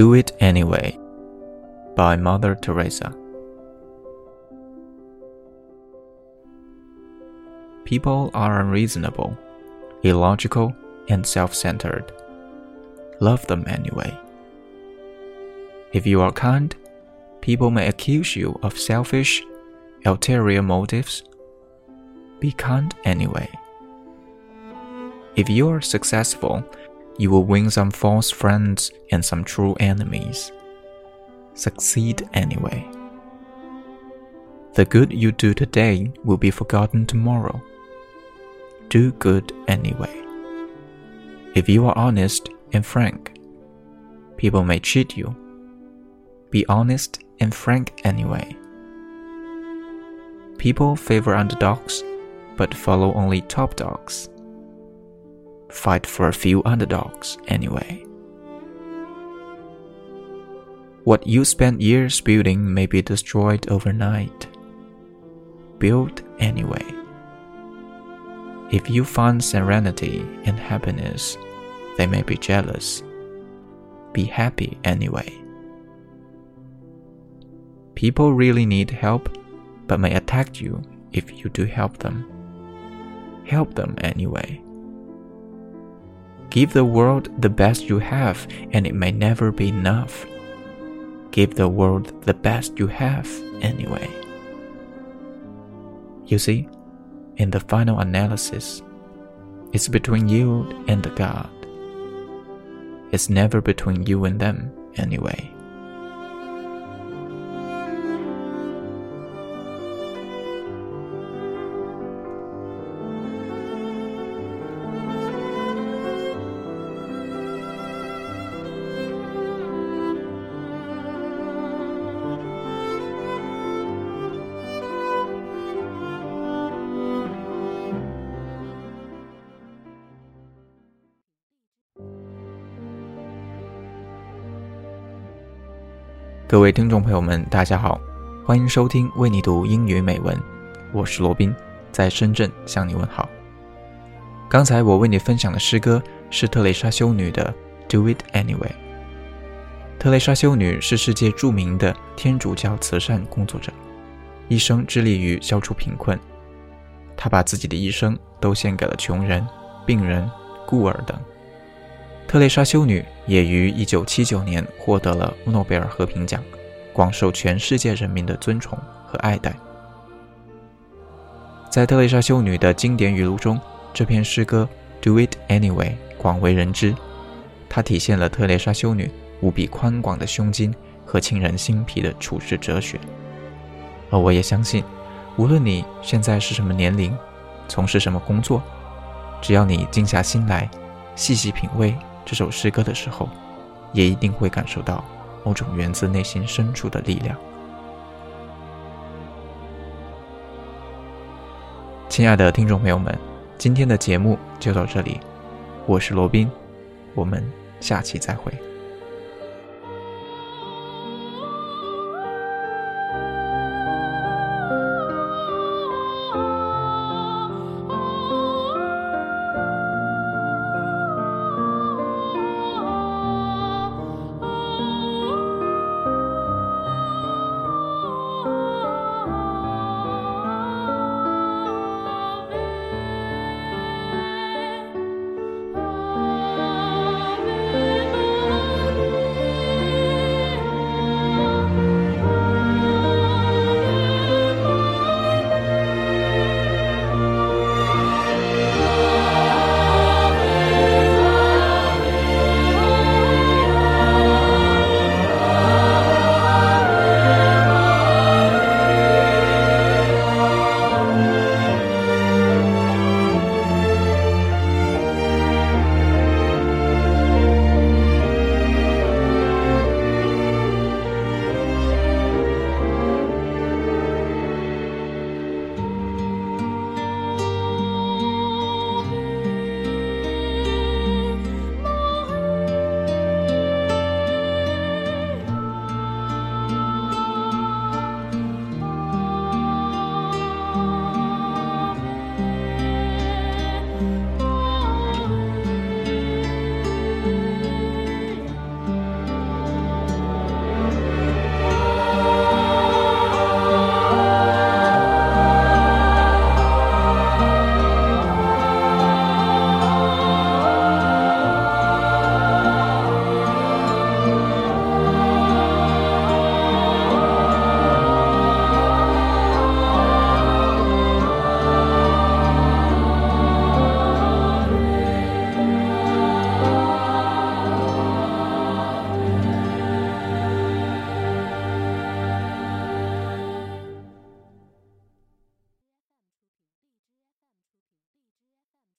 Do It Anyway by Mother Teresa. People are unreasonable, illogical, and self centered. Love them anyway. If you are kind, people may accuse you of selfish, ulterior motives. Be kind anyway. If you are successful, you will win some false friends and some true enemies. Succeed anyway. The good you do today will be forgotten tomorrow. Do good anyway. If you are honest and frank, people may cheat you. Be honest and frank anyway. People favor underdogs, but follow only top dogs fight for a few underdogs anyway. What you spent years building may be destroyed overnight. Build anyway. If you find serenity and happiness, they may be jealous. Be happy anyway. People really need help, but may attack you if you do help them. Help them anyway. Give the world the best you have, and it may never be enough. Give the world the best you have anyway. You see, in the final analysis, it's between you and the God. It's never between you and them anyway. 各位听众朋友们，大家好，欢迎收听为你读英语美文，我是罗宾，在深圳向你问好。刚才我为你分享的诗歌是特蕾莎修女的《Do It Anyway》。特蕾莎修女是世界著名的天主教慈善工作者，一生致力于消除贫困。她把自己的一生都献给了穷人、病人、孤儿等。特蕾莎修女也于1979年获得了诺贝尔和平奖，广受全世界人民的尊崇和爱戴。在特蕾莎修女的经典语录中，这篇诗歌《Do It Anyway》广为人知。它体现了特蕾莎修女无比宽广的胸襟和沁人心脾的处世哲学。而我也相信，无论你现在是什么年龄，从事什么工作，只要你静下心来，细细品味。这首诗歌的时候，也一定会感受到某种源自内心深处的力量。亲爱的听众朋友们，今天的节目就到这里，我是罗宾，我们下期再会。